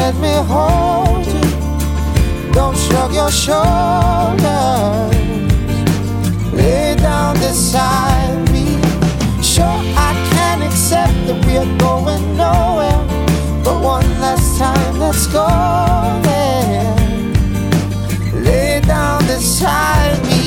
let me hold you. Don't shrug your shoulders. Lay down beside me. Sure, I can accept that we are going nowhere. But one last time, let's go there lay down beside me.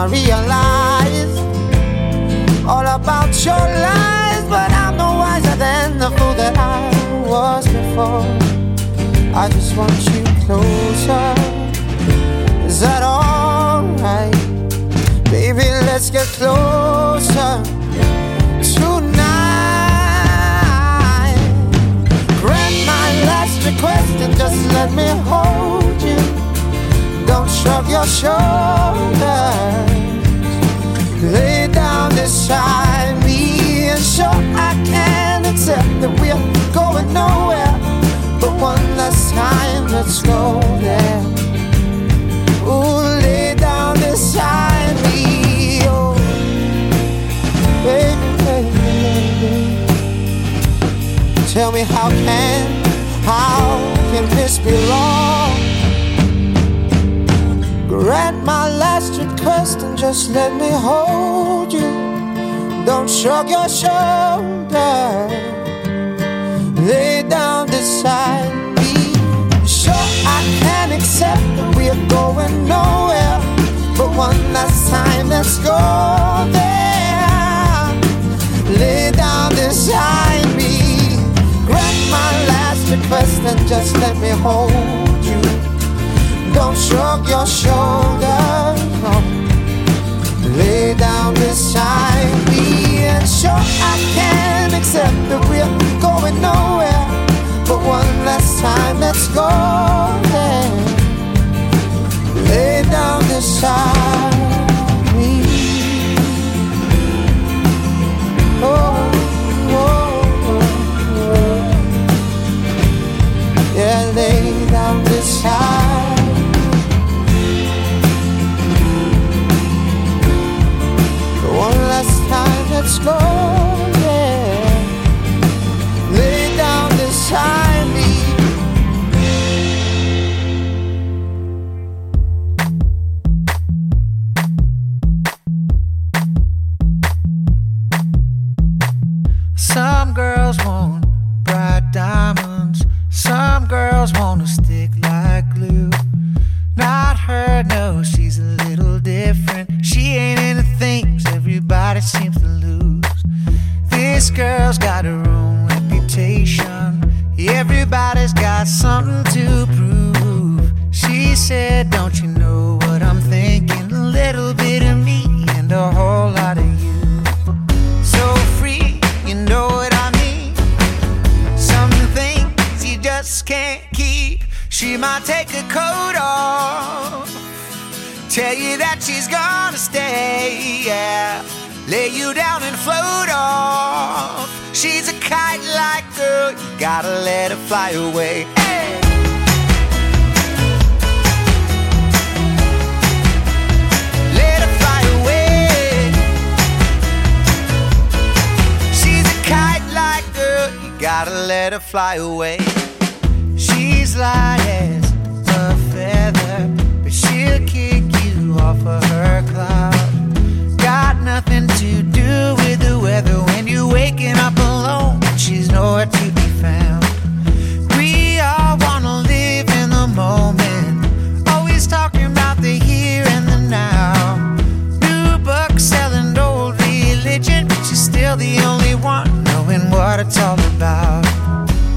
I realize all about your lies, but I'm no wiser than the fool that I was before. I just want you closer. Is that alright? Baby, let's get closer tonight. Grant my last request and just let me hold you. Don't shrug your shoulders. Lay down beside me and sure I can accept that we're going nowhere. But one last time, let's go there. Ooh, lay down beside me. Oh, baby, baby, baby. Tell me how can, how can this be wrong? Grant my last request and just let me hold you. Don't shrug your shoulders. Lay down beside me. Sure, I can accept that we're going nowhere. But one last time, let's go there. Lay down beside me. Grant my last request and just let me hold. Don't shrug your shoulders. Lay down beside me. And sure, I can accept that we're going nowhere. But one last time, let's go there. Lay down beside time, said, Don't you know what I'm thinking? A little bit of me and a whole lot of you. So free, you know what I mean? Some things you just can't keep. She might take a coat off, tell you that she's gonna stay, yeah. Lay you down and float off. She's a kite like girl, you gotta let her fly away. Gotta let her fly away. She's light as a feather, but she'll kick you off of her cloud. Got nothing to do with the weather when you're waking up alone. She's nowhere to be found. We all wanna live in the moment, always talking about the here and the now. New book selling old religion, but she's still the only one knowing what it's all about.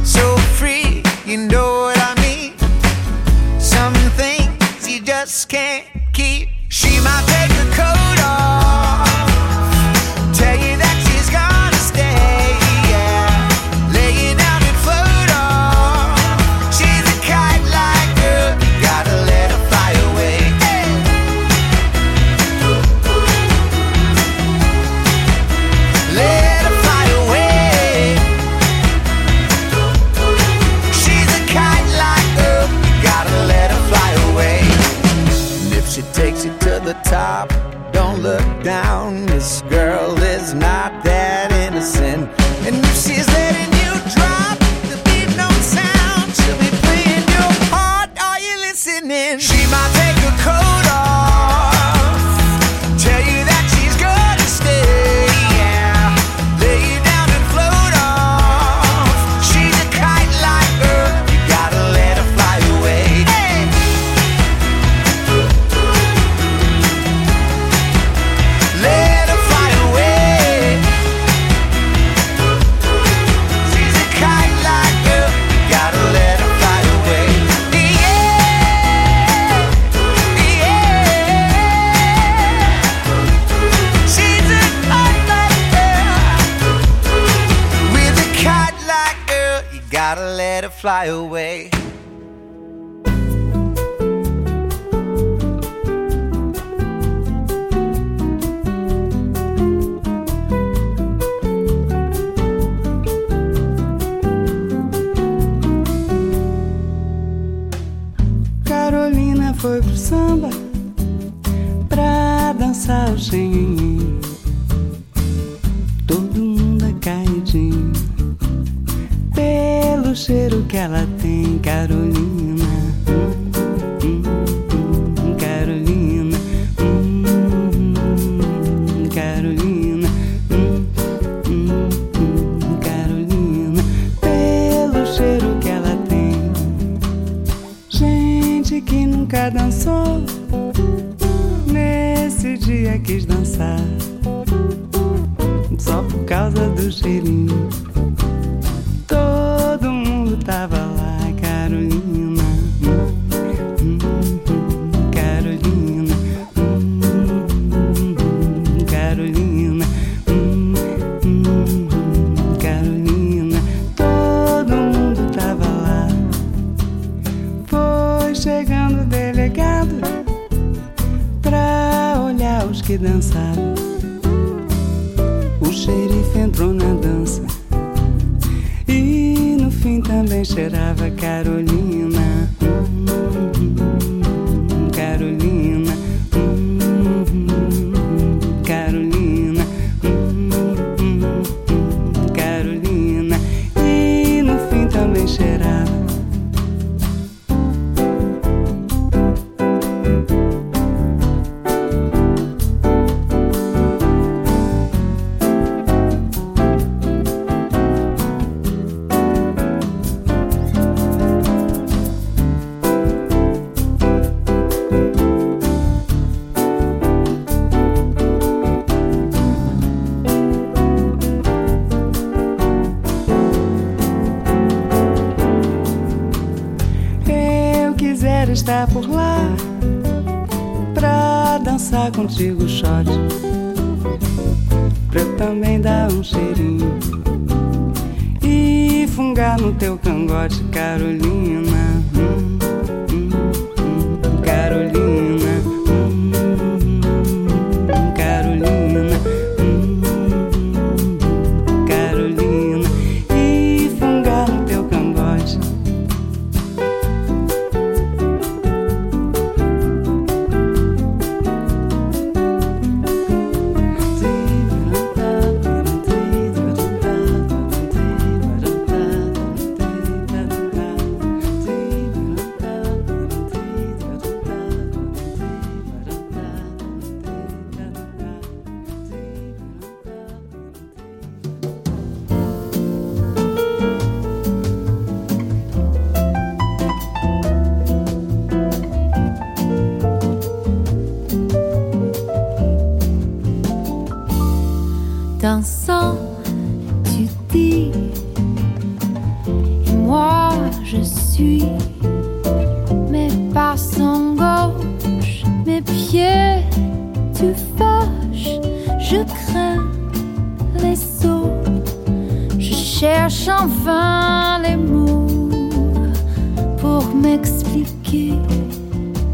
So free, you know what I mean? Some things you just can't keep. está por lá pra dançar contigo, shot. Pra eu também dar um cheirinho e fungar no teu cangote, Carolina.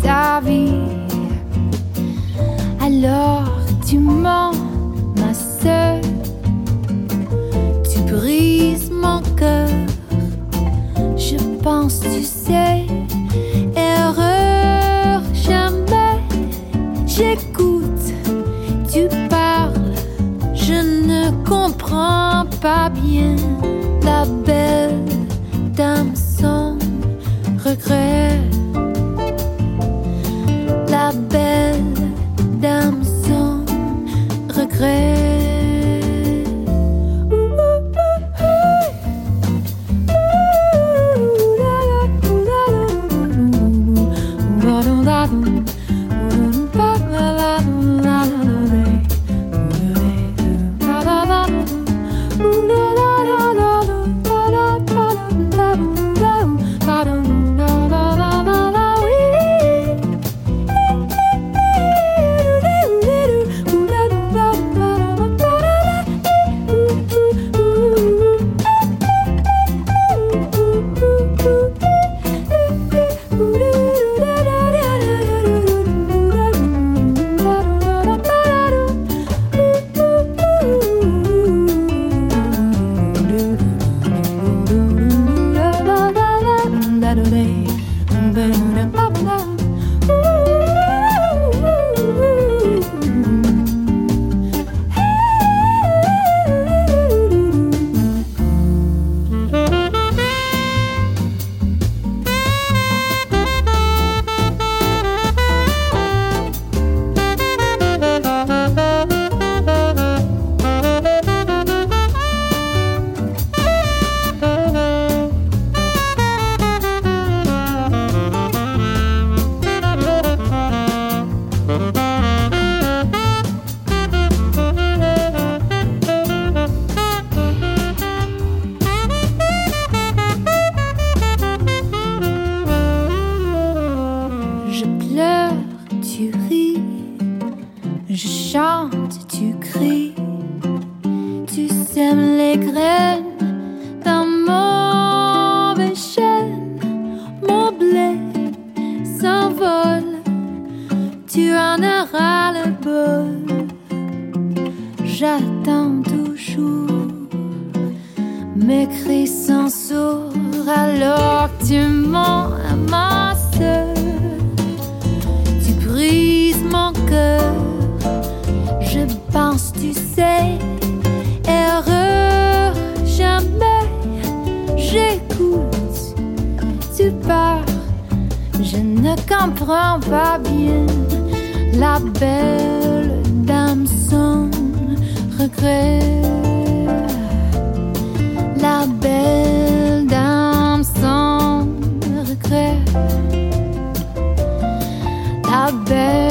ta vie. Alors tu mens, ma soeur, tu brises mon cœur. Je pense, tu sais, erreur jamais. J'écoute, tu parles, je ne comprends pas bien. There.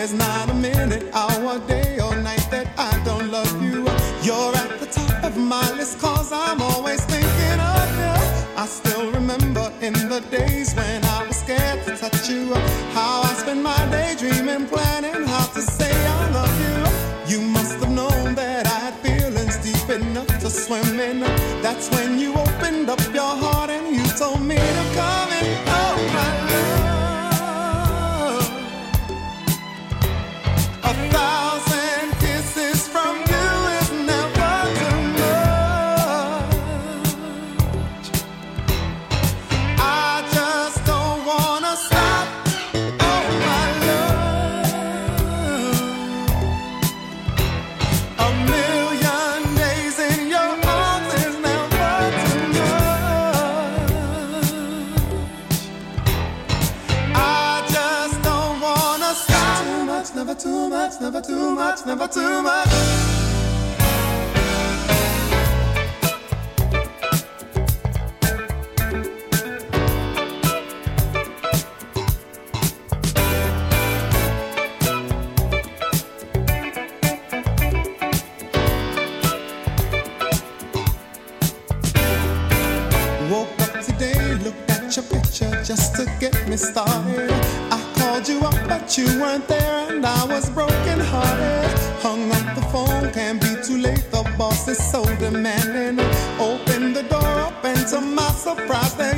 There's not a minute, hour, day, or night that I don't love you. You're at the top of my list, cause I'm always thinking of you. I still remember in the days when. is so demanding. Open the door, and to my surprise, there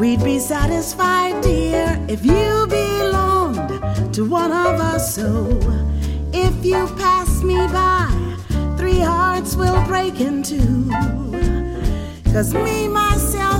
We'd be satisfied, dear, if you belonged to one of us. So if you pass me by, three hearts will break in two. Cause me, myself,